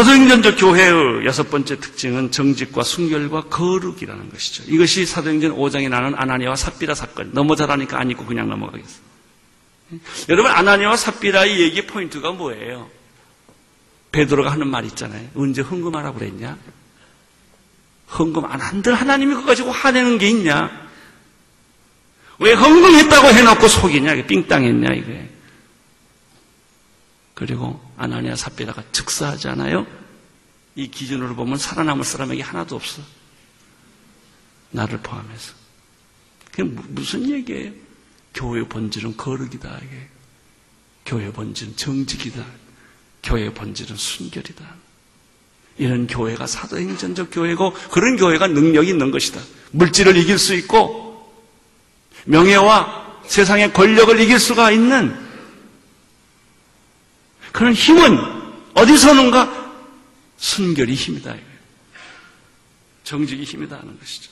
사도행전적 교회의 여섯 번째 특징은 정직과 순결과 거룩이라는 것이죠. 이것이 사도행전 5장에 나는 아나니아와 삽비라 사건. 너무 잘하니까 안 읽고 그냥 넘어가겠습니다. 여러분 아나니아와 삽비라의 얘기 포인트가 뭐예요? 베드로가 하는 말 있잖아요. 언제 헌금하라고 그랬냐? 헌금 안 한들 하나님이 그거 가지고 화내는 게 있냐? 왜 헌금했다고 해놓고 속이냐? 삥땅했냐 이게. 그리고 아나니아 삽비라가 즉사하지 않아요? 이 기준으로 보면 살아남을 사람에게 하나도 없어. 나를 포함해서. 그게 무- 무슨 얘기예요? 교회 본질은 거룩이다. 이게. 교회 본질은 정직이다. 교회 본질은 순결이다. 이런 교회가 사도행전적 교회고 그런 교회가 능력이 있는 것이다. 물질을 이길 수 있고 명예와 세상의 권력을 이길 수가 있는 그런 힘은 어디서 오는가? 순결이 힘이다. 정직이 힘이다 하는 것이죠.